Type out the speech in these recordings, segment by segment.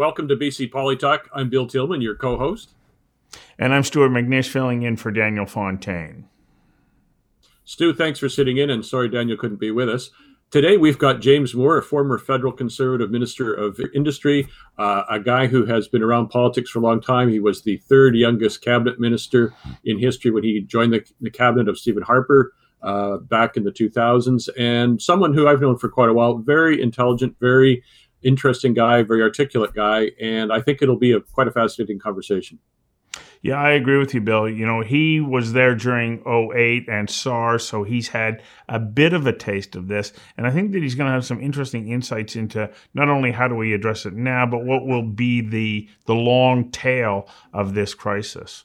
Welcome to BC Polytalk. I'm Bill Tieleman, your co host. And I'm Stuart McNish, filling in for Daniel Fontaine. Stu, thanks for sitting in, and sorry Daniel couldn't be with us. Today, we've got James Moore, a former federal conservative minister of industry, uh, a guy who has been around politics for a long time. He was the third youngest cabinet minister in history when he joined the, the cabinet of Stephen Harper uh, back in the 2000s, and someone who I've known for quite a while. Very intelligent, very interesting guy, very articulate guy, and I think it'll be a quite a fascinating conversation. Yeah, I agree with you, Bill. You know, he was there during 08 and SARS, so he's had a bit of a taste of this. And I think that he's going to have some interesting insights into not only how do we address it now, but what will be the the long tail of this crisis.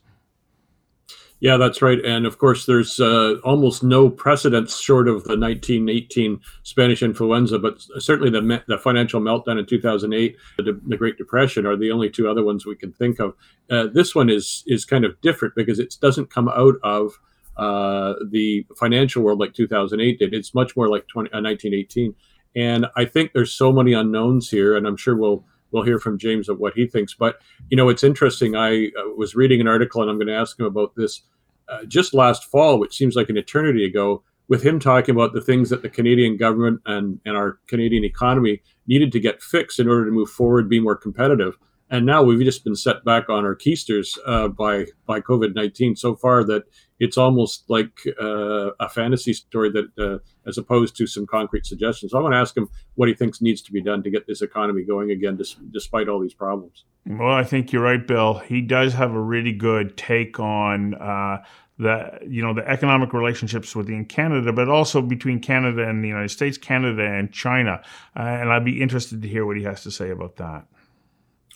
Yeah, that's right. And of course, there's uh, almost no precedents short of the 1918 Spanish influenza, but certainly the, the financial meltdown in 2008, the, the, Great Depression are the only two other ones we can think of. Uh, this one is is kind of different because it doesn't come out of uh, the financial world like 2008 did. It's much more like 20, 1918. Uh, and I think there's so many unknowns here, and I'm sure we'll we'll hear from James of what he thinks. But you know, it's interesting. I uh, was reading an article, and I'm going to ask him about this uh, just last fall, which seems like an eternity ago, with him talking about the things that the Canadian government and, and our Canadian economy needed to get fixed in order to move forward, be more competitive. And now we've just been set back on our keisters uh, by by COVID nineteen so far that it's almost like uh, a fantasy story that, uh, as opposed to some concrete suggestions. So I want to ask him what he thinks needs to be done to get this economy going again, dis- despite all these problems. Well, I think you're right, Bill. He does have a really good take on uh, the you know the economic relationships within Canada, but also between Canada and the United States, Canada and China. Uh, and I'd be interested to hear what he has to say about that.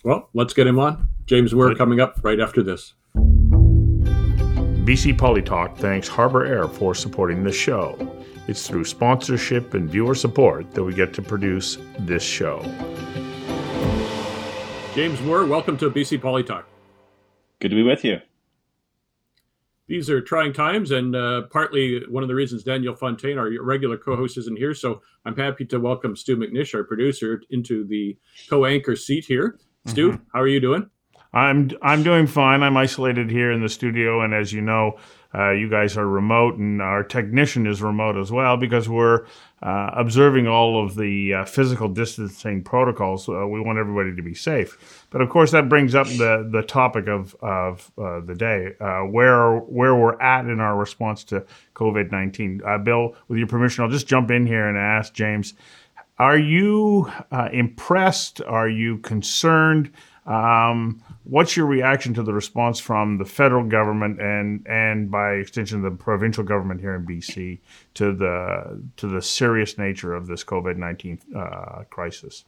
Well, let's get him on. James We're coming up right after this. BC Polytalk thanks Harbour Air for supporting the show. It's through sponsorship and viewer support that we get to produce this show. James Moore, welcome to BC Polytalk. Good to be with you. These are trying times, and uh, partly one of the reasons Daniel Fontaine, our regular co-host, isn't here. So I'm happy to welcome Stu McNish, our producer, into the co-anchor seat here. Stu, mm-hmm. how are you doing? I'm I'm doing fine. I'm isolated here in the studio, and as you know, uh, you guys are remote, and our technician is remote as well because we're uh, observing all of the uh, physical distancing protocols. Uh, we want everybody to be safe, but of course that brings up the the topic of of uh, the day, uh, where where we're at in our response to COVID nineteen. Bill, with your permission, I'll just jump in here and ask James. Are you impressed? Are you concerned? Um, what's your reaction to the response from the federal government and and by extension the provincial government here in BC to the to the serious nature of this COVID nineteen uh, crisis?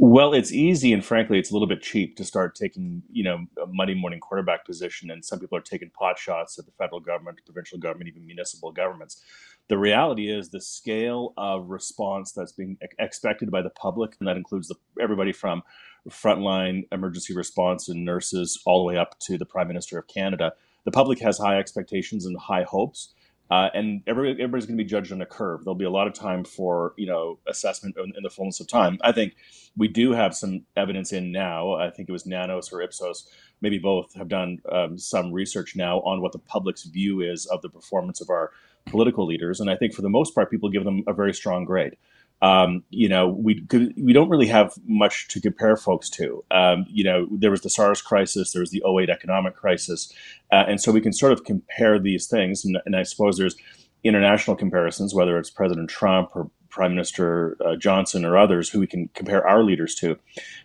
Well, it's easy and frankly, it's a little bit cheap to start taking, you know, a Monday morning quarterback position. And some people are taking pot shots at the federal government, provincial government, even municipal governments. The reality is the scale of response that's being expected by the public, and that includes the, everybody from frontline emergency response and nurses all the way up to the Prime Minister of Canada. The public has high expectations and high hopes. Uh, and every, everybody's going to be judged on a curve. There'll be a lot of time for you know assessment in, in, the fullness of time. I think we do have some evidence in now. I think it was Nanos or Ipsos, maybe both, have done um, some research now on what the public's view is of the performance of our political leaders, and I think for the most part, people give them a very strong grade um, you know, we we don't really have much to compare folks to. Um, you know, there was the SARS crisis, there was the 08 economic crisis, uh, and so we can sort of compare these things. And, and, I suppose there's international comparisons, whether it's President Trump or Prime Minister uh, Johnson or others, who we can compare our leaders to.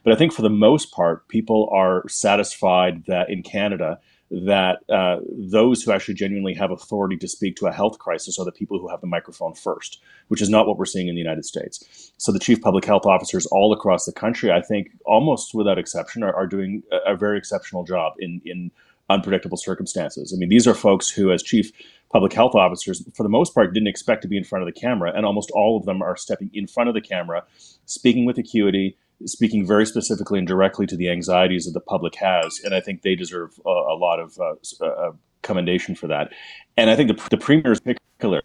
But I think for the most part, people are satisfied that in Canada that uh, those who actually genuinely have authority to speak to a health crisis are the people who have the microphone first, which is not what we're seeing in the United States. So the chief public health officers all across the country, I think, almost without exception, are, are doing a, a, very exceptional job in in unpredictable circumstances. I mean, these are folks who, as chief public health officers, for the most part, didn't expect to be in front of the camera, and almost all of them are stepping in front of the camera, speaking with acuity speaking very specifically and directly to the anxieties that the public has, and I think they deserve a, lot of uh, uh, commendation for that. And I think the, the premier in particular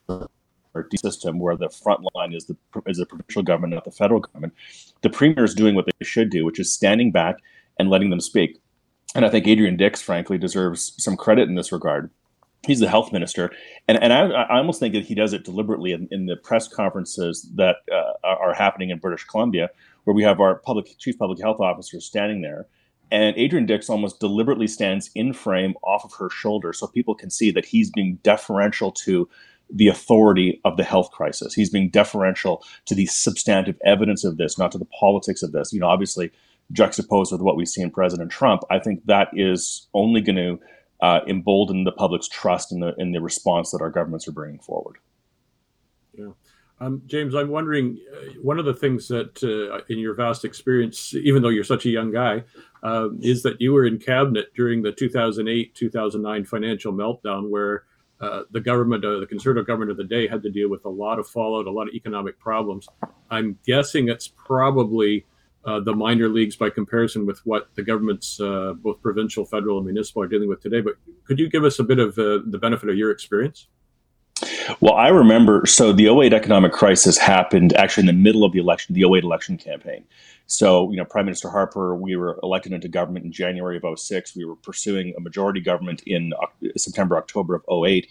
system where the front line is the is the provincial government, not the federal government. The premier is doing what they should do, which is standing back and letting them speak. And I think Adrian Dix, frankly, deserves some credit in this regard. He's the health minister, and and I, I almost think that he does it deliberately in, in the press conferences that uh, are happening in British Columbia, where we have our public chief public health officer standing there, and Adrian Dix almost deliberately stands in frame off of her shoulder so people can see that he's being deferential to the authority of the health crisis. He's being deferential to the substantive evidence of this, not to the politics of this. You know, obviously juxtaposed with what we see in President Trump, I think that is only going to uh, embolden the public's trust in the in the response that our governments are bringing forward. Um, James, I'm wondering, uh, one of the things that uh, in your vast experience, even though you're such a young guy, uh, is that you were in cabinet during the 2008 2009 financial meltdown, where uh, the government, uh, the conservative government of the day, had to deal with a lot of fallout, a lot of economic problems. I'm guessing it's probably uh, the minor leagues by comparison with what the governments, both provincial, federal, and municipal, are dealing with today. But could you give us a bit of the benefit of your experience? Well, I remember, so the 08 economic crisis happened actually in the middle of the election, the 08 election campaign. So, you know, Prime Minister Harper, we were elected into government in January of 06. We were pursuing a majority government in September, October of 08.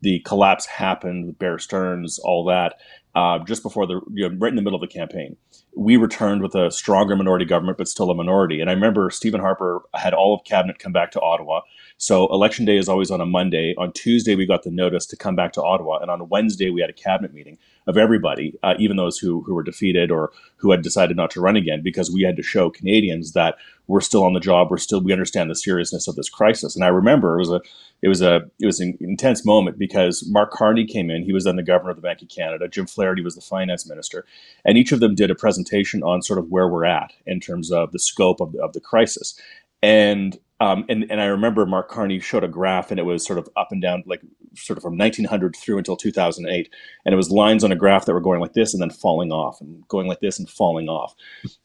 The collapse happened with Bear Stearns, all that, uh, just before the, you know, right in the middle of the campaign. We returned with a stronger minority government, but still a minority. And I remember Stephen Harper had all of cabinet come back to Ottawa. So election day is always on a Monday. On Tuesday, we got the notice to come back to Ottawa, and on Wednesday, we had a cabinet meeting of everybody, uh, even those who who were defeated or who had decided not to run again, because we had to show Canadians that we're still on the job. We're still we understand the seriousness of this crisis. And I remember it was a it was a it was an intense moment because Mark Carney came in. He was then the governor of the Bank of Canada. Jim Flaherty was the finance minister, and each of them did a presentation on sort of where we're at in terms of the scope of the, of the crisis. And um, and, and I remember Mark Carney showed a graph and it was sort of up and down, like sort of from 1900 through until 2008. And it was lines on a graph that were going like this and then falling off and going like this and falling off.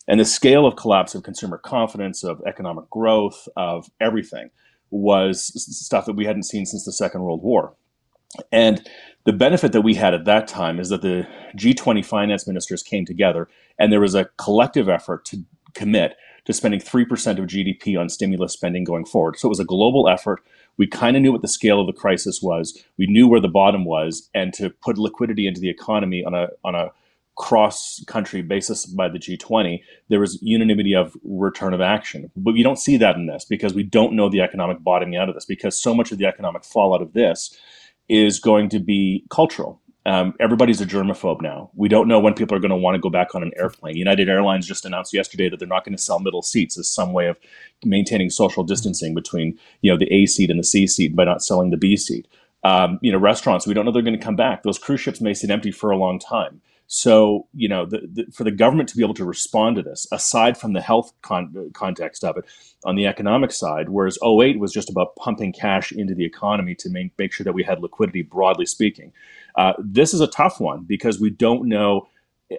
And the scale of collapse of consumer confidence, of economic growth, of everything was stuff that we hadn't seen since the Second World War. And the benefit that we had at that time is that the G20 finance ministers came together and there was a collective effort to commit to spending 3% of GDP on stimulus spending going forward. So it was a global effort. We kind of knew what the scale of the crisis was. We knew where the bottom was, and to put liquidity into the economy on a on a cross country basis by the G20, there was unanimity of return of action. But we don't see that in this because we don't know the economic bottoming out of this because so much of the economic fallout of this is going to be cultural. Um, everybody's a germaphobe now. We don't know when people are going to want to go back on an airplane. United Airlines just announced yesterday that they're not going to sell middle seats as some way of maintaining social distancing between you know the A seat and the C seat by not selling the B seat. Um, you know, restaurants. We don't know they're going to come back. Those cruise ships may sit empty for a long time. So, you know, the, the, for the government to be able to respond to this, aside from the health con- context of it, on the economic side, whereas 08 was just about pumping cash into the economy to make, make sure that we had liquidity, broadly speaking. Uh, this is a tough one because we don't know.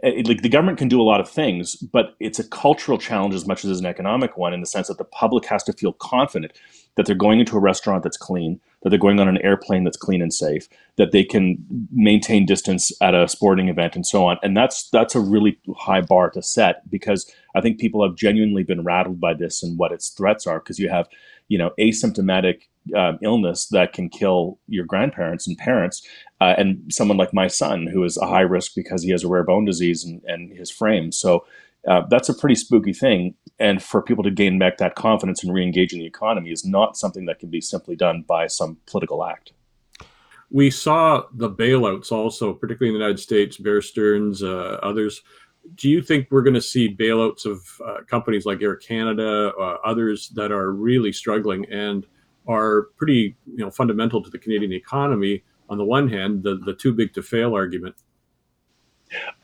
Uh, it, like the government can do a lot of things, but it's a cultural challenge as much as an economic one in the sense that the public has to feel confident that they're going into a restaurant that's clean, that they're going on an airplane that's clean and safe, that they can maintain distance at a sporting event and so on. And that's that's a really high bar to set because I think people have genuinely been rattled by this and what its threats are because you have, you know, asymptomatic um, illness that can kill your grandparents and parents, uh, and someone like my son who is a high risk because he has a rare bone disease and, and his frame. So uh, that's a pretty spooky thing. And for people to gain back that confidence and re-engage in the economy is not something that can be simply done by some political act. We saw the bailouts also, particularly in the United States, Bear Stearns, uh, others. Do you think we're going to see bailouts of uh, companies like Air Canada, uh, others that are really struggling? And are pretty you know fundamental to the Canadian economy. On the one hand, the the too big to fail argument.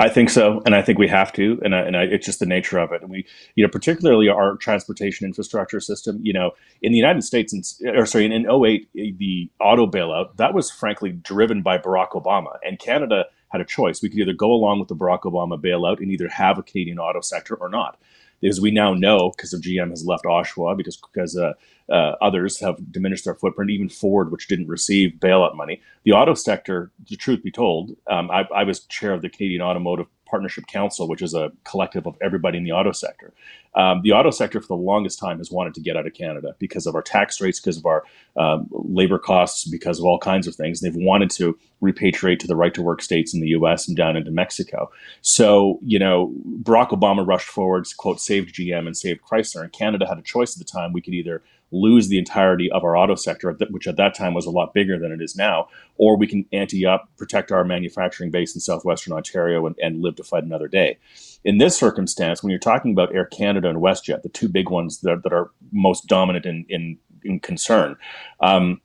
I think so, and I think we have to, and, I, and I, it's just the nature of it. And we, you know, particularly our transportation infrastructure system. You know, in the United States, in, or sorry, in, in 08, the auto bailout that was frankly driven by Barack Obama, and Canada had a choice. We could either go along with the Barack Obama bailout and either have a Canadian auto sector or not. Is we now know because of GM has left Oshawa because because uh, uh, others have diminished their footprint, even Ford, which didn't receive bailout money. The auto sector, the truth be told, um, I, I, was chair of the Canadian Automotive Partnership Council, which is a collective of everybody in the auto sector. Um, the auto sector, for the longest time, has wanted to get out of Canada because of our tax rates, because of our um, labor costs, because of all kinds of things. They've wanted to repatriate to the right to work states in the US and down into Mexico. So, you know, Barack Obama rushed forward, quote, saved GM and saved Chrysler. And Canada had a choice at the time. We could either lose the entirety of our auto sector, which at that time was a lot bigger than it is now, or we can ante up, protect our manufacturing base in southwestern Ontario, and, and live to fight another day. In this circumstance, when you're talking about Air Canada and WestJet, the two big ones that, that are most dominant in, in, in concern, um,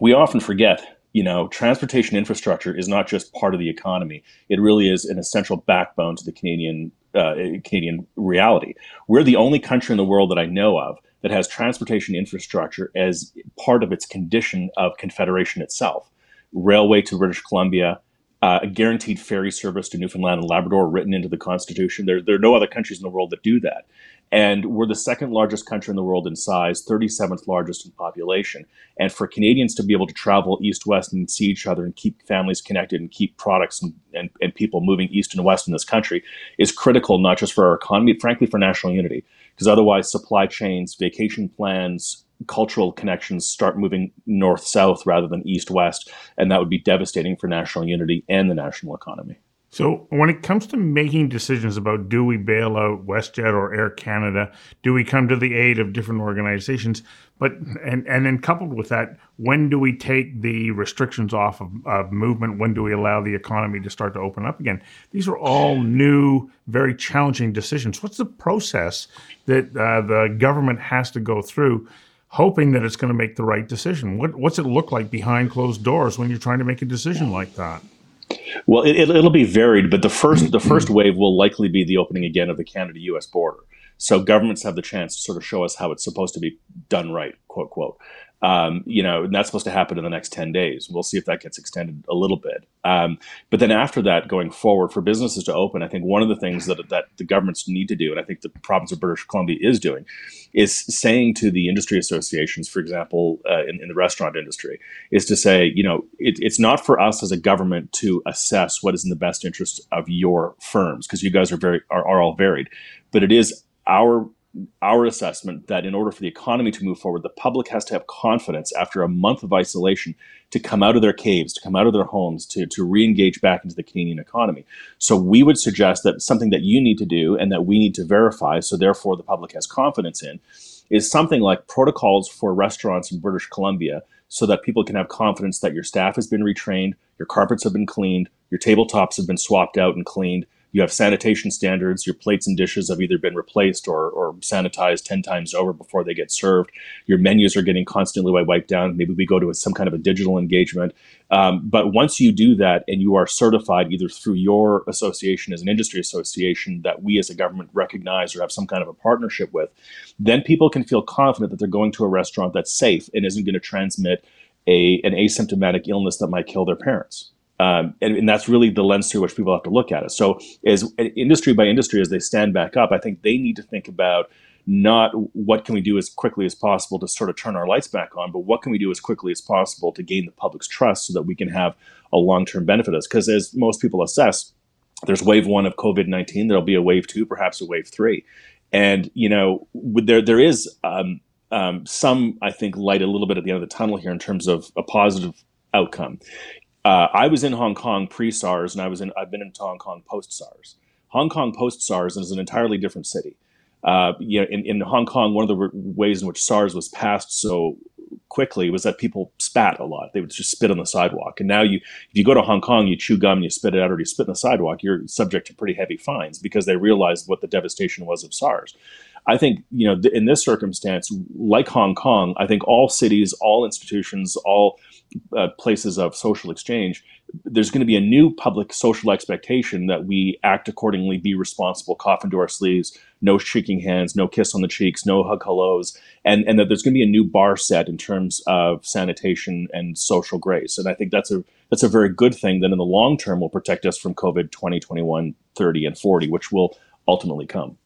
we often forget you know, transportation infrastructure is not just part of the economy. It really is an essential backbone to the Canadian uh, Canadian reality. We're the only country in the world that I know of that has transportation infrastructure as part of its condition of confederation itself. Railway to British Columbia, uh, a guaranteed ferry service to Newfoundland and Labrador written into the Constitution. There, there are no other countries in the world that do that. And we're the second largest country in the world in size, 37th largest in population. And for Canadians to be able to travel east west and see each other and keep families connected and keep products and, and, and people moving east and west in this country is critical, not just for our economy, but frankly, for national unity because otherwise supply chains, vacation plans, cultural connections start moving north south rather than east west, and that would be devastating for national unity and the national economy. So, when it comes to making decisions about do we bail out WestJet or Air Canada, do we come to the aid of different organizations? But and and then coupled with that, when do we take the restrictions off of, of movement? When do we allow the economy to start to open up again? These are all new, very challenging decisions. What's the process that uh, the government has to go through? hoping that it's going to make the right decision. What, what's it look like behind closed doors when you're trying to make a decision like that? Well, it, will be varied, but the first the first wave will likely be the opening again of the Canada-U.S. border. So governments have the chance to sort of show us how it's supposed to be done right, quote quote. Um, you know, and that's supposed to happen in the next 10 days. We'll see if that gets extended a little bit. Um, but then after that, going forward, for businesses to open, I think one of the things that, that the governments need to do, and I think the province of British Columbia is doing, is saying to the industry associations, for example, uh, in, in, the restaurant industry, is to say, you know, it, it's not for us as a government to assess what is in the best interest of your firms, because you guys are very are, are all varied, but it is our our assessment that in order for the economy to move forward, the public has to have confidence after a month of isolation to come out of their caves, to come out of their homes, to, to re engage back into the Canadian economy. So, we would suggest that something that you need to do and that we need to verify, so therefore the public has confidence in, is something like protocols for restaurants in British Columbia so that people can have confidence that your staff has been retrained, your carpets have been cleaned, your tabletops have been swapped out and cleaned, you have sanitation standards. Your plates and dishes have either been replaced or, or sanitized 10 times over before they get served. Your menus are getting constantly wiped down. Maybe we go to some kind of a digital engagement. Um, but once you do that and you are certified either through your association as an industry association that we as a government recognize or have some kind of a partnership with, then people can feel confident that they're going to a restaurant that's safe and isn't going to transmit a, an asymptomatic illness that might kill their parents. Um, and, and, that's really the lens through which people have to look at it. So, as industry by industry, as they stand back up, I think they need to think about not what can we do as quickly as possible to sort of turn our lights back on, but what can we do as quickly as possible to gain the public's trust so that we can have a long-term benefit of. Because as most people assess, there's wave one of COVID nineteen. There'll be a wave two, perhaps a wave three, and you know there there is um, um, some I think light a little bit at the end of the tunnel here in terms of a positive outcome uh, I was in Hong Kong pre SARS, and I was in I've been in Hong Kong post SARS. Hong Kong post SARS is an entirely different city. Uh, you know, in, in Hong Kong, one of the ways in which SARS was passed so quickly was that people spat a lot. They would just spit on the sidewalk. And now you, if you go to Hong Kong, you chew gum and you spit it out, or you spit on the sidewalk, you're subject to pretty heavy fines because they realized what the devastation was of SARS. I think you know in this circumstance, like Hong Kong, I think all cities, all institutions, all uh, places of social exchange, there's going to be a new public social expectation that we act accordingly, be responsible, cough into our sleeves, no shaking hands, no kiss on the cheeks, no hug hellos, and, and that there's going to be a new bar set in terms of sanitation and social grace. And I think that's a that's a very good thing that in the long term will protect us from COVID 20, 21, 30, and 40, which will ultimately come.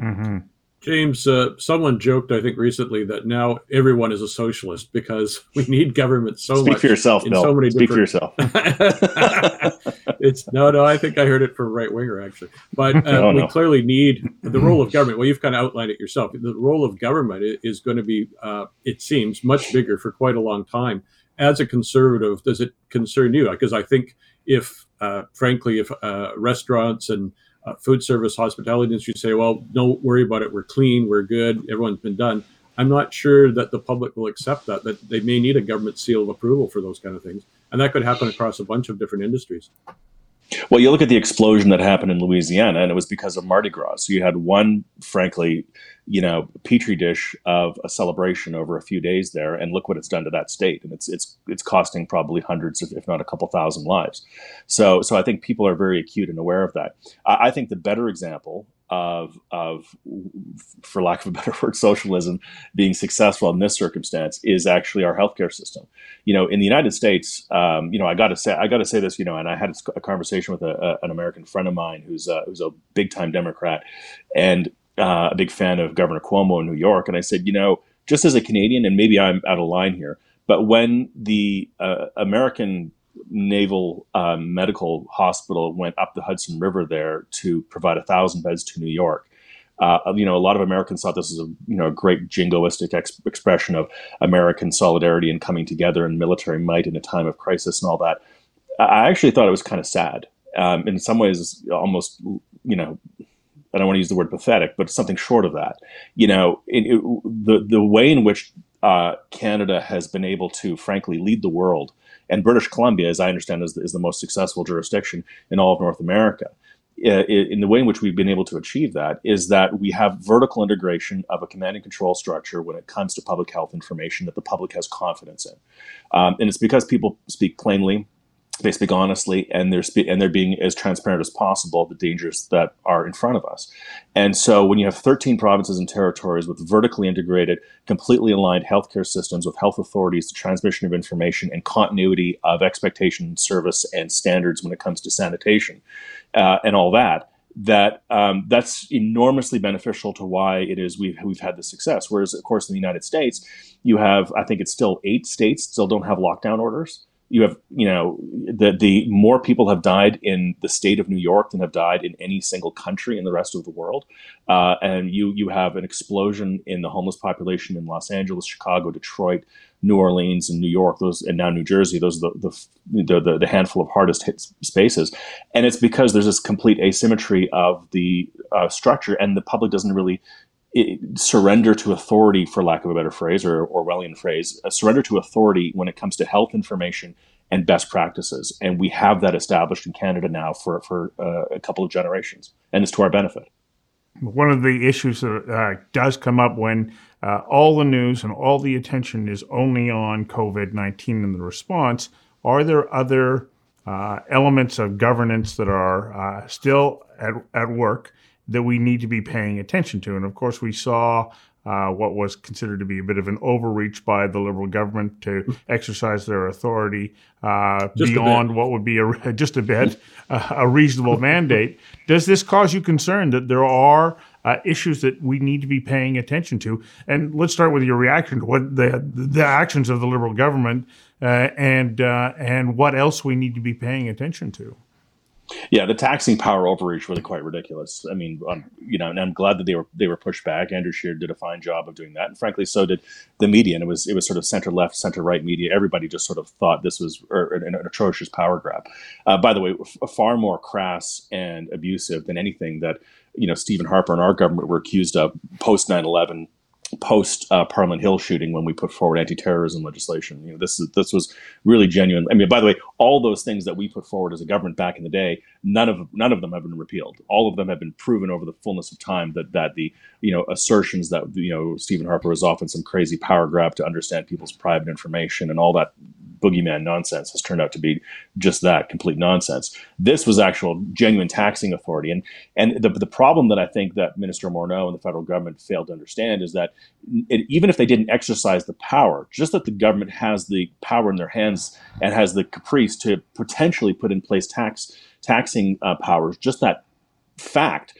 Mm-hmm. James, uh, someone joked, I think, recently that now everyone is a socialist because we need government so Speak much. Speak for yourself, Bill. So many Speak different... for yourself. it's no, no. I think I heard it from a right winger actually, but uh, oh, we clearly need the role of government. Well, you've kind of outlined it yourself. The role of government is going to be, uh, it seems, much bigger for quite a long time. As a conservative, does it concern you? Because I think if, uh, frankly, if uh, restaurants and uh, food service, hospitality industry say, well, don't worry about it. We're clean. We're good. Everyone's been done. I'm not sure that the public will accept that, that they may need a government seal of approval for those kind of things. And that could happen across a bunch of different industries. Well, you look at the explosion that happened in Louisiana, and it was because of Mardi Gras. So you had one, frankly, you know, petri dish of a celebration over a few days there, and look what it's done to that state. And it's it's it's costing probably hundreds, if not a couple thousand lives. So so I think people are very acute and aware of that. I, I think the better example of of for lack of a better word socialism being successful in this circumstance is actually our healthcare system. You know in the united states um, you know i got to say i got to say this you know and i had a conversation with a, a, an american friend of mine who's a, who's a big time democrat and uh, a big fan of governor cuomo in new york and i said you know just as a canadian and maybe i'm out of line here but when the uh, american Naval um, Medical Hospital went up the Hudson River there to provide a thousand beds to New York. Uh, you know, a lot of Americans thought this was a you know a great jingoistic ex- expression of American solidarity and coming together and military might in a time of crisis and all that. I actually thought it was kind of sad. Um, in some ways, almost you know, I don't want to use the word pathetic, but something short of that. You know, it, it, the the way in which uh, Canada has been able to, frankly, lead the world and British Columbia, as I understand, is, is the most successful jurisdiction in all of North America. In the way in which we've been able to achieve that is that we have vertical integration of a command and control structure when it comes to public health information that the public has confidence in. Um, and it's because people speak plainly, they speak honestly and they're spe- and they're being as transparent as possible the dangers that are in front of us. And so when you have 13 provinces and territories with vertically integrated, completely aligned healthcare systems with health authorities, the transmission of information and continuity of expectation, service, and standards when it comes to sanitation uh, and all that, that um, that's enormously beneficial to why it is we've we've had the success. Whereas, of course, in the United States, you have I think it's still eight states still don't have lockdown orders you have you know the the more people have died in the state of New York than have died in any single country in the rest of the world, uh, and you you have an explosion in the homeless population in Los Angeles, Chicago, Detroit, New Orleans, and New York. Those and now New Jersey. Those are the the the, the handful of hardest hit spaces, and it's because there's this complete asymmetry of the uh, structure, and the public doesn't really surrender to authority, for lack of a better phrase or Orwellian phrase, a surrender to authority when it comes to health information and best practices. And we have that established in Canada now for, for uh, a couple of generations, and it's to our benefit. One of the issues that uh, does come up when uh, all the news and all the attention is only on COVID 19 and the response, are there other uh, elements of governance that are uh, still at, at work that we need to be paying attention to. And of course, we saw uh, what was considered to be a bit of an overreach by the Liberal government to exercise their authority uh, beyond what would be a, just a bit uh, a reasonable mandate. Does this cause you concern that there are uh, issues that we need to be paying attention to? And let's start with your reaction to what the the actions of the Liberal government uh, and uh, and what else we need to be paying attention to. Yeah, the taxing power overreach really quite ridiculous. I mean, um, you know, and I'm glad that they were they were pushed back. Andrew Scheer did a fine job of doing that, and frankly, so did the media. And it was it was sort of center left, center right media. Everybody just sort of thought this was er, an, an, atrocious power grab. Uh, by the way, f- far more crass and abusive than anything that you know Stephen Harper and our government were accused of post 9/11 post uh, Parliament Hill shooting when we put forward anti-terrorism legislation. You know, this is this was really genuine. I mean, by the way, all those things that we put forward as a government back in the day, none of none of them have been repealed. All of them have been proven over the fullness of time that that the you know assertions that you know Stephen Harper was often some crazy power grab to understand people's private information and all that boogeyman nonsense has turned out to be just that complete nonsense. This was actual genuine taxing authority. And and the, the problem that I think that Minister Morneau and the federal government failed to understand is that it, even if they didn't exercise the power, just that the government has the power in their hands and has the caprice to potentially put in place tax taxing uh, powers, just that fact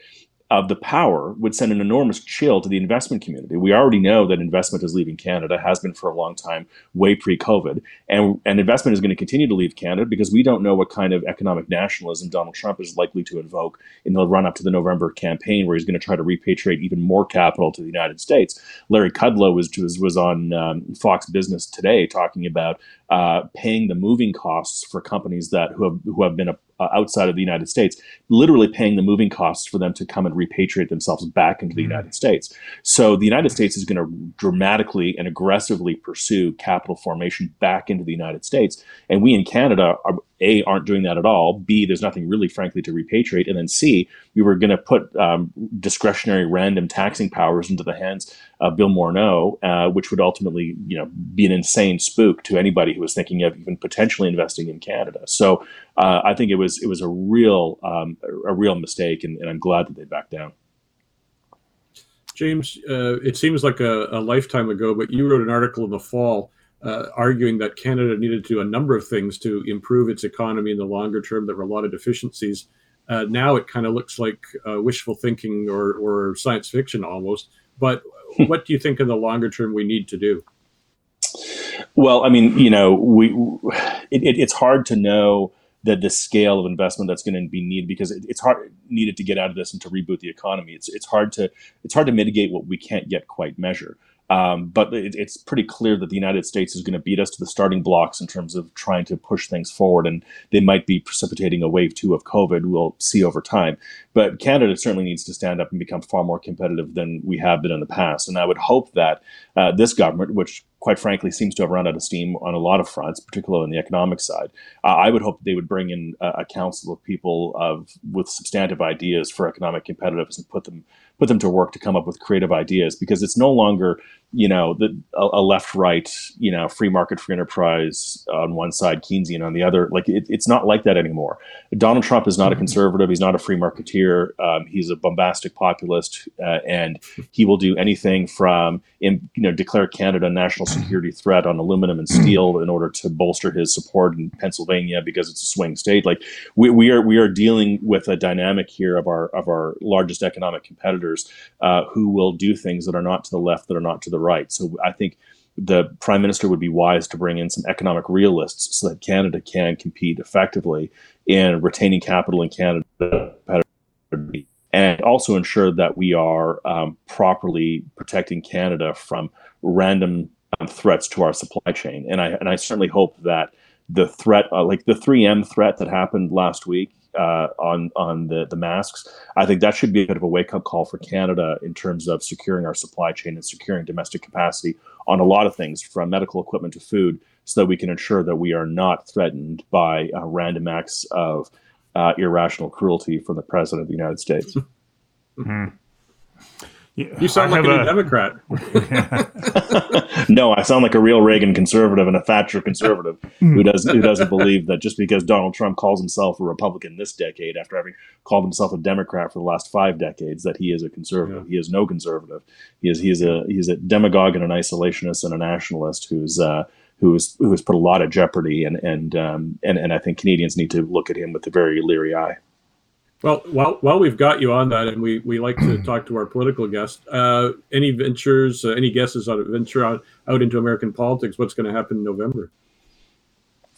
of the power would send an enormous chill to the investment community. We already know that investment is leaving Canada, has been for a long time, way pre COVID. And, and investment is going to continue to leave Canada because we don't know what kind of economic nationalism Donald Trump is likely to invoke in the run up to the November campaign, where he's going to try to repatriate even more capital to the United States. Larry Kudlow was, was, was on um, Fox Business today talking about uh, paying the moving costs for companies that who have, who have been a, uh, outside of the United States, literally paying the moving costs for them to come and repatriate themselves back into the mm-hmm. United States. So the United States is going to dramatically and aggressively pursue capital formation back into the United States. And we in Canada are, a, aren't doing that at all. B, there's nothing really, frankly, to repatriate. And then C, we were going to put um, discretionary random taxing powers into the hands of Bill Morneau, uh, which would ultimately, you know, be an insane spook to anybody who was thinking of even potentially investing in Canada. So uh, I think it was it was a real um, a real mistake, and, and, I'm glad that they backed down. James, uh, it seems like a, a lifetime ago, but you wrote an article in the fall uh, arguing that Canada needed to do a number of things to improve its economy in the longer term. There were a lot of deficiencies. Uh, now it kind of looks like uh, wishful thinking or, or science fiction almost. But what do you think in the longer term we need to do? Well, I mean, you know, we it, it, it's hard to know that the scale of investment that's going to be needed because it, it's hard needed to get out of this and to reboot the economy. It's it's hard to it's hard to mitigate what we can't yet quite measure. Um, but it, it's pretty clear that the United States is going to beat us to the starting blocks in terms of trying to push things forward, and they might be precipitating a wave two of COVID. We'll see over time. But Canada certainly needs to stand up and become far more competitive than we have been in the past. And I would hope that uh, this government, which quite frankly seems to have run out of steam on a lot of fronts, particularly on the economic side. Uh, I would hope they would bring in a, a, council of people of with substantive ideas for economic competitiveness and put them put them to work to come up with creative ideas because it's no longer you know the a, a left right you know free market free enterprise on one side Keynesian on the other like it, it's not like that anymore. Donald Trump is not a mm-hmm. conservative. He's not a free marketeer. Um, he's a bombastic populist, uh, and he will do anything from in, you know declare Canada a national security threat on aluminum and steel in order to bolster his support in Pennsylvania because it's a swing state. Like we, we are we are dealing with a dynamic here of our of our largest economic competitors uh, who will do things that are not to the left, that are not to the right. So I think the prime minister would be wise to bring in some economic realists so that Canada can compete effectively in retaining capital in Canada and also ensure that we are um, properly protecting Canada from random um, threats to our supply chain. And I and I certainly hope that the threat, uh, like the 3M threat that happened last week uh, on on the the masks, I think that should be a bit of a wake up call for Canada in terms of securing our supply chain and securing domestic capacity on a lot of things, from medical equipment to food, so that we can ensure that we are not threatened by uh, random acts of uh, irrational cruelty from the president of the United States. Mm-hmm. Yeah, you sound I like a, a Democrat. no, I sound like a real Reagan conservative and a Thatcher conservative who hmm. does who doesn't believe that just because Donald Trump calls himself a Republican this decade, after having called himself a Democrat for the last five decades, that he is a conservative. Yeah. He is no conservative. He is he is a he's a demagogue and an isolationist and a nationalist who's uh, who's who's put a lot of jeopardy. And and um, and and I think Canadians need to look at him with a very leery eye. Well, while, while we've got you on that, and we, we like to talk to our political guests, uh, any ventures, uh, any guesses on a venture out, out into American politics? What's going to happen in November?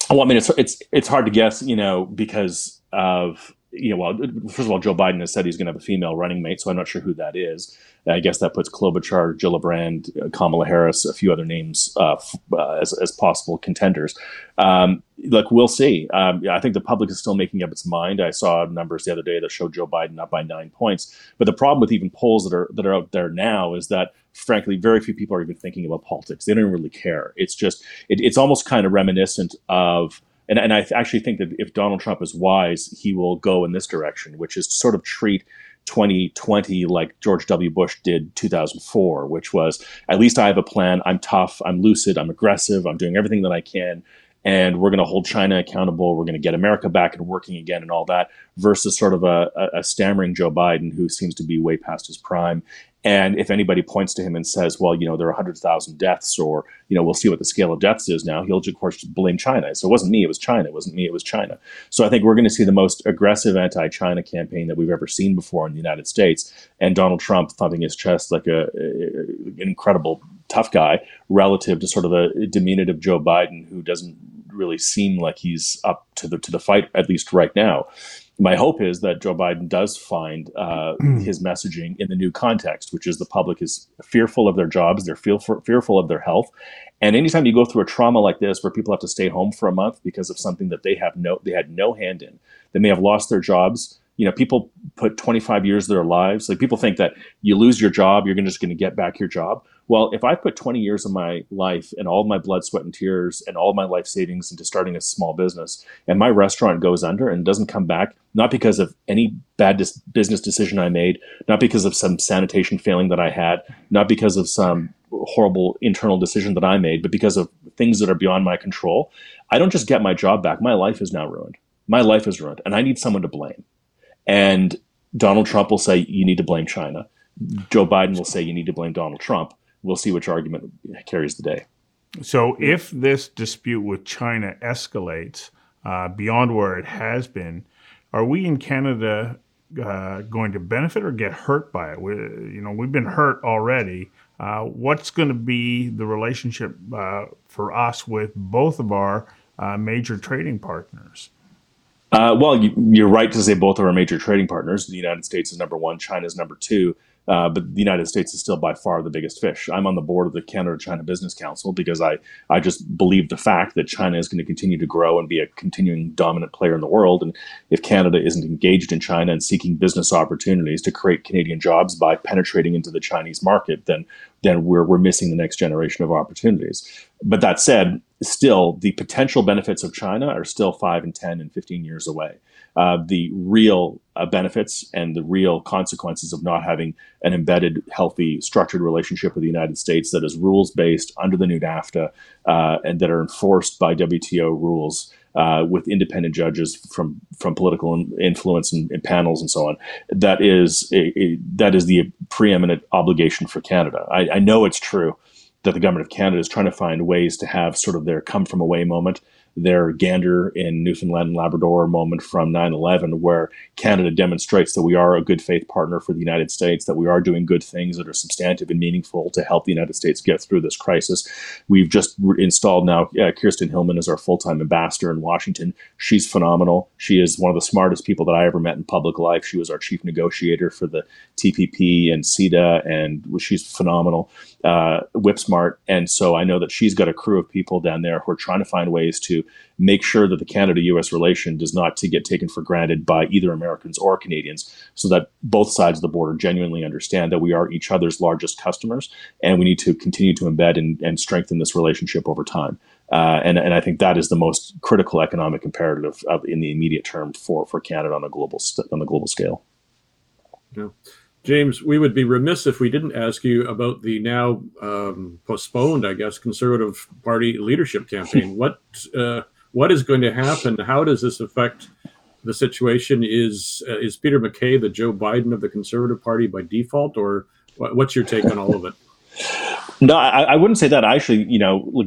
Well, I mean, it's it's it's hard to guess, you know, because of you know, well, first of all, Joe Biden has said he's going to have a female running mate, so I'm not sure who that is. I guess that puts Klobuchar, Gillibrand, uh, Kamala Harris, a few other names uh, uh, as, as possible contenders. Um, look, we'll see. Um, I think the public is still making up its mind. I saw numbers the other day that showed Joe Biden up by nine points. But the problem with even polls that are that are out there now is that, frankly, very few people are even thinking about politics. They don't really care. It's just it, it's almost kind of reminiscent of and, and I th- actually think that if Donald Trump is wise, he will go in this direction, which is to sort of treat 2020 like George W. Bush did 2004, which was at least I have a plan. I'm tough. I'm lucid. I'm aggressive. I'm doing everything that I can. And we're going to hold China accountable. We're going to get America back and working again and all that, versus sort of a, a, a stammering Joe Biden who seems to be way past his prime And if anybody points to him and says, well, you know, there are 100,000 deaths, or, you know, we'll see what the scale of deaths is now, he'll, of course, blame China. So it wasn't me, it was China. It wasn't me, it was China. So I think we're going to see the most aggressive anti China campaign that we've ever seen before in the United States. And Donald Trump thumping his chest like a, an incredible tough guy relative to sort of the diminutive Joe Biden, who doesn't really seem like he's up to the to the fight at least right now my hope is that Joe Biden does find uh, hmm. his messaging in the new context, which is the public is fearful of their jobs, they're feel fearful of their health, and anytime you go through a trauma like this, where people have to stay home for a month because of something that they have no they had no hand in, they may have lost their jobs. You know, people put 25 years of their lives. Like people think that you lose your job, you're just going to get back your job. Well, if I put 20 years of my life and all my blood, sweat, and tears and all my life savings into starting a small business, and my restaurant goes under and doesn't come back, not because of any bad dis- business decision I made, not because of some sanitation failing that I had, not because of some horrible internal decision that I made, but because of things that are beyond my control, I don't just get my job back. My life is now ruined. My life is ruined, and I need someone to blame. And Donald Trump will say, You need to blame China. Joe Biden will say, You need to blame Donald Trump we'll see which argument carries the day. So, if this dispute with China escalates uh, beyond where it has been, are we in Canada uh, going to benefit or get hurt by it? We, you know, we've been hurt already. Uh, what's going to be the relationship uh, for us with both of our uh, major trading partners? Uh, well, you, are right to say both of our major trading partners. The United States is number one, China is number two. Uh, but the United States is still by far the biggest fish. I'm on the board of the Canada China Business Council because I, I just believe the fact that China is going to continue to grow and be a continuing dominant player in the world. And if Canada isn't engaged in China and seeking business opportunities to create Canadian jobs by penetrating into the Chinese market, then then we're, we're missing the next generation of opportunities. But that said, still the potential benefits of China are still five and 10 and 15 years away uh, the real uh, benefits and the real consequences of not having an embedded, healthy, structured relationship with the United States that is rules based under the new NAFTA uh, and that are enforced by WTO rules. Uh, with independent judges from from political influence and, and panels and so on, that is a, a, that is the preeminent obligation for Canada. I, I know it's true that the government of Canada is trying to find ways to have sort of their come from away moment their Gander in Newfoundland and Labrador moment from 9 11, where Canada demonstrates that we are a good faith partner for the United States, that we are doing good things that are substantive and meaningful to help the United States get through this crisis. We've just re- installed now uh, Kirsten Hillman as our full time ambassador in Washington. She's phenomenal. She is one of the smartest people that I ever met in public life. She was our chief negotiator for the TPP and CETA, and she's phenomenal, uh, whip smart. And so I know that she's got a crew of people down there who are trying to find ways to make sure that the Canada-U.S. relation does not to get taken for granted by either Americans or Canadians, so that both sides of the border genuinely understand that we are each other's largest customers, and we need to continue to embed and, and strengthen this relationship over time. Uh, and, and I think that is the most critical economic imperative of, in the immediate term for, for Canada on a global st- on the global scale. Yeah. James, we would be remiss if we didn't ask you about the now um, postponed, I guess, Conservative Party leadership campaign. what uh, what is going to happen? How does this affect the situation? Is uh, is Peter MacKay the Joe Biden of the Conservative Party by default, or what's your take on all of it? No, I, I, wouldn't say that. I actually, you know,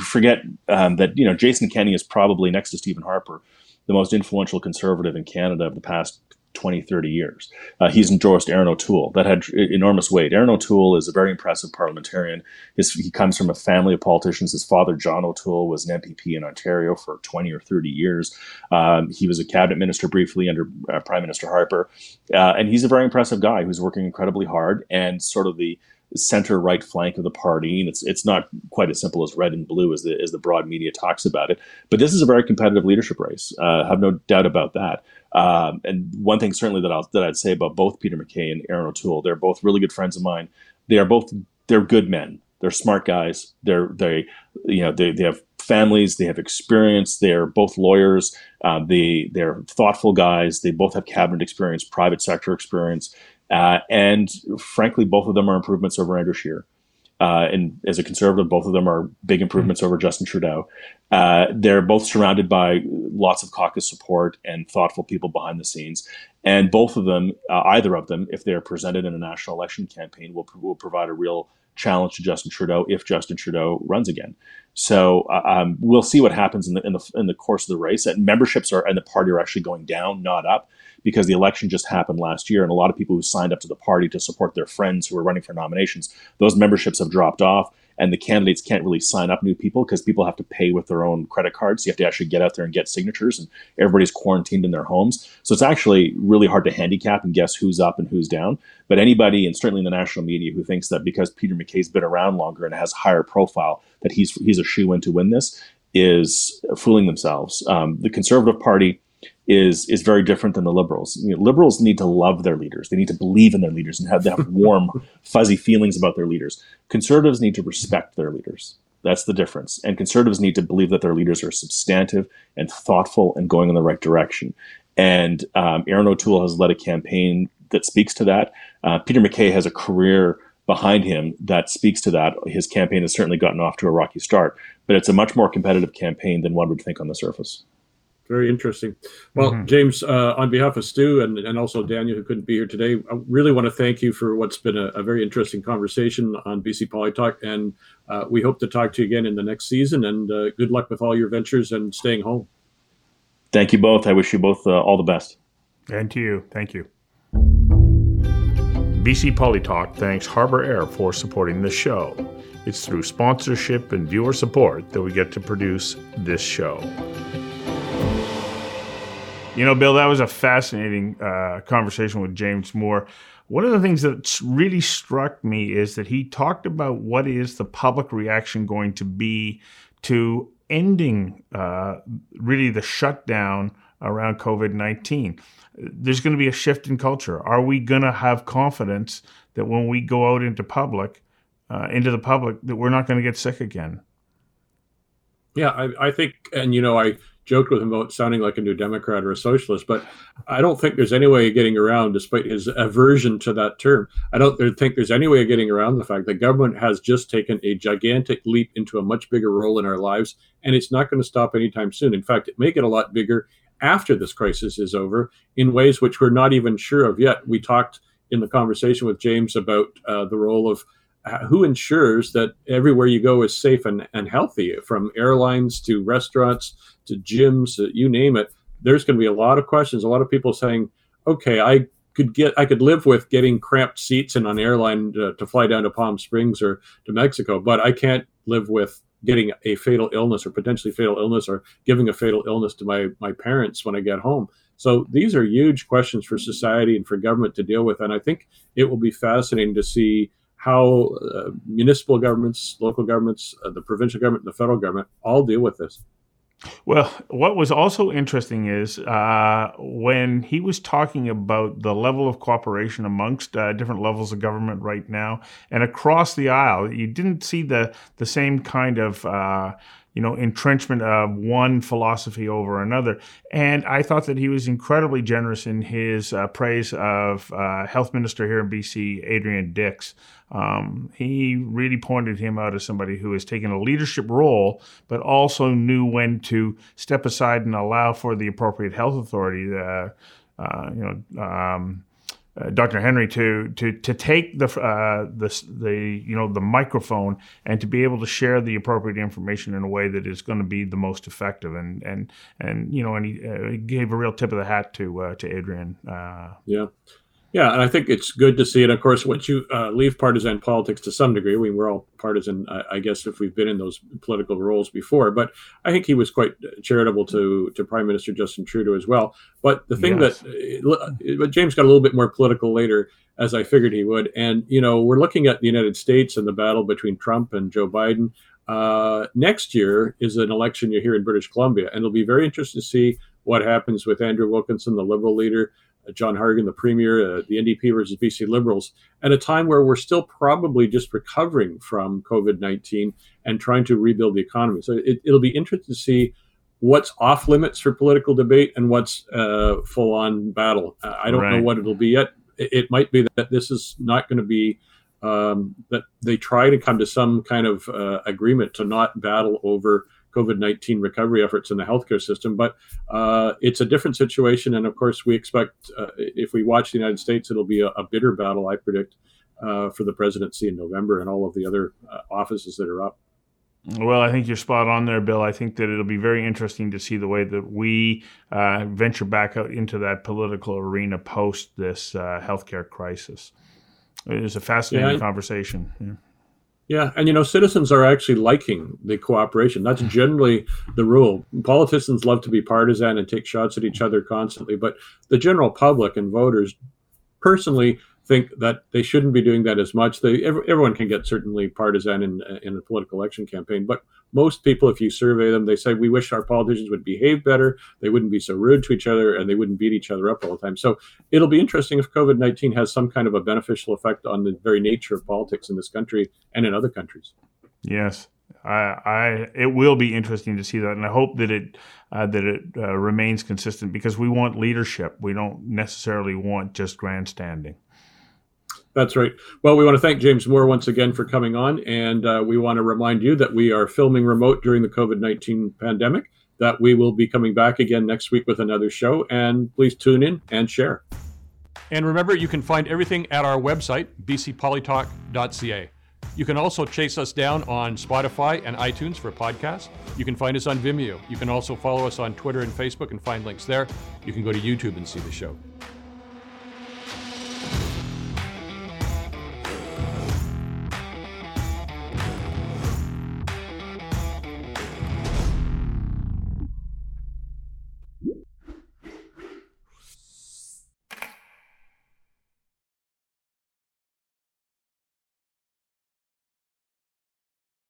forget um, that. You know, Jason Kenney is probably next to Stephen Harper, the most influential conservative in Canada of the past 20, 30 years. Uh, he's endorsed Erin O'Toole. That had enormous weight. Erin O'Toole is a very impressive parliamentarian. His, he comes from a family of politicians. His father, John O'Toole, was an MPP in Ontario for 20 or 30 years. Um, he was a cabinet minister briefly under uh, Prime Minister Harper. Uh, and he's a very impressive guy who's working incredibly hard and sort of the center right flank of the party. And it's it's not quite as simple as red and blue as the as the broad media talks about it. But this is a very competitive leadership race. Uh, have no doubt about that. Um, and one thing certainly that I'll, that I'd say about both Peter MacKay and Erin O'Toole, they're both really good friends of mine. They are both they're good men. They're smart guys. They're they you know they, they have families. They have experience. They're both lawyers. Uh, they they're thoughtful guys. They both have cabinet experience, private sector experience, uh, and frankly, both of them are improvements over Andrew Scheer. Uh, and as a conservative, both of them are big improvements mm-hmm. over Justin Trudeau. Uh, they're both surrounded by lots of caucus support and thoughtful people behind the scenes. And both of them, uh, either of them, if they're presented in a national election campaign, will, will provide a real challenge to Justin Trudeau if Justin Trudeau runs again. So uh, um, we'll see what happens in the, in the in the course of the race. And memberships are and the party are actually going down, not up, because the election just happened last year, and a lot of people who signed up to the party to support their friends who were running for nominations, those memberships have dropped off and the candidates can't really sign up new people because people have to pay with their own credit cards. So you have to actually get out there and get signatures, and everybody's quarantined in their homes. So it's actually really hard to handicap and guess who's up and who's down. But anybody, and certainly in the national media, who thinks that because Peter MacKay's been around longer and has higher profile, that he's he's a shoe in to win this, is fooling themselves. Um, the Conservative Party is is very different than the liberals. You know, liberals need to love their leaders. They need to believe in their leaders and have, have warm, fuzzy feelings about their leaders. Conservatives need to respect their leaders. That's the difference. And conservatives need to believe that their leaders are substantive and thoughtful and going in the right direction. And um, Erin O'Toole has led a campaign that speaks to that. Uh, Peter MacKay has a career behind him that speaks to that. His campaign has certainly gotten off to a rocky start, but it's a much more competitive campaign than one would think on the surface. Very interesting. Well, mm-hmm. James, uh, on behalf of Stu and, and also Daniel, who couldn't be here today, I really want to thank you for what's been a, a very interesting conversation on BC Polytalk. And uh, we hope to talk to you again in the next season. And uh, good luck with all your ventures and staying home. Thank you both. I wish you both uh, all the best. And to you. Thank you. BC Polytalk thanks Harbour Air for supporting the show. It's through sponsorship and viewer support that we get to produce this show. You know, Bill, that was a fascinating uh, conversation with James Moore. One of the things that really struck me is that he talked about what is the public reaction going to be to ending uh, really the shutdown around COVID 19. There's going to be a shift in culture. Are we going to have confidence that when we go out into public, uh, into the public, that we're not going to get sick again? Yeah, I, I think, and you know, I joked with him about sounding like a new Democrat or a socialist, but I don't think there's any way of getting around, despite his aversion to that term. I don't think there's any way of getting around the fact that government has just taken a gigantic leap into a much bigger role in our lives, and it's not going to stop anytime soon. In fact, it may get a lot bigger after this crisis is over in ways which we're not even sure of yet. We talked in the conversation with James about uh, the role of who ensures that everywhere you go is safe and, and healthy from airlines to restaurants to gyms uh, you name it. There's going to be a lot of questions a lot of people saying okay i could get i could live with getting cramped seats in an airline to, to fly down to palm springs or to mexico but i can't live with getting a fatal illness or potentially fatal illness or giving a fatal illness to my my parents when i get home. So these are huge questions for society and for government to deal with and i think it will be fascinating to see how uh, municipal governments, local governments, uh, the provincial government, the federal government all deal with this. Well, what was also interesting is uh, when he was talking about the level of cooperation amongst uh, different levels of government right now and across the aisle, you didn't see the the same kind of uh, you know, entrenchment of one philosophy over another. And I thought that he was incredibly generous in his uh, praise of uh, Health Minister here in BC, Adrian Dix. Um, he really pointed him out as somebody who has taken a leadership role, but also knew when to step aside and allow for the appropriate health authority. Uh, uh you know. Um, uh, Dr. Henry to to to take the uh, the the you know the microphone and to be able to share the appropriate information in a way that is going to be the most effective and and and you know and he, uh, he gave a real tip of the hat to uh, to Adrian. Uh, yeah, yeah, and I think it's good to see it. Of course, once you uh, leave partisan politics to some degree, I we're all partisan, I, I, guess, if we've been in those political roles before. But I think he was quite charitable to to Prime Minister Justin Trudeau as well. But the thing yes. that, but James got a little bit more political later, as I figured he would. And you know, we're looking at the United States and the battle between Trump and Joe Biden. Uh, next year is an election year here in British Columbia, and it'll be very interesting to see what happens with Andrew Wilkinson, the Liberal leader. John Horgan, the premier, uh, the NDP versus BC Liberals, at a time where we're still probably just recovering from COVID 19 and trying to rebuild the economy. So it, will be interesting to see what's off limits for political debate and what's uh, full on battle. Uh, I don't right. know what it'll be yet. It, it, might be that this is not going to be. Um, that they try to come to some kind of uh, agreement to not battle over COVID 19 recovery efforts in the healthcare system. But uh, it's a different situation. And of course, we expect uh, if we watch the United States, it'll be a, a bitter battle, I predict, uh, for the presidency in November and all of the other uh, offices that are up. Well, I think you're spot on there, Bill. I think that it'll be very interesting to see the way that we uh, venture back out into that political arena post this uh, healthcare crisis. It is a fascinating yeah, conversation. Yeah. Yeah, and you know, citizens are actually liking the cooperation. That's mm. generally the rule. Politicians love to be partisan and take shots at each other constantly, but the general public and voters personally think that they shouldn't be doing that as much. They, everyone can get certainly partisan in, in a political election campaign, but most people, if you survey them, they say we wish our politicians would behave better, they wouldn't be so rude to each other, and they wouldn't beat each other up all the time. So it'll be interesting if COVID nineteen has some kind of a beneficial effect on the very nature of politics in this country and in other countries. Yes, I, I, it will be interesting to see that, and I hope that it uh, that it uh, remains consistent because we want leadership. We don't necessarily want just grandstanding. That's right. Well, we want to thank James Moore once again for coming on. And uh, we want to remind you that we are filming remote during the COVID 19 pandemic, that we will be coming back again next week with another show. And please tune in and share. And remember, you can find everything at our website, bcpolytalk.ca. You can also chase us down on Spotify and iTunes for podcasts. You can find us on Vimeo. You can also follow us on Twitter and Facebook and find links there. You can go to YouTube and see the show.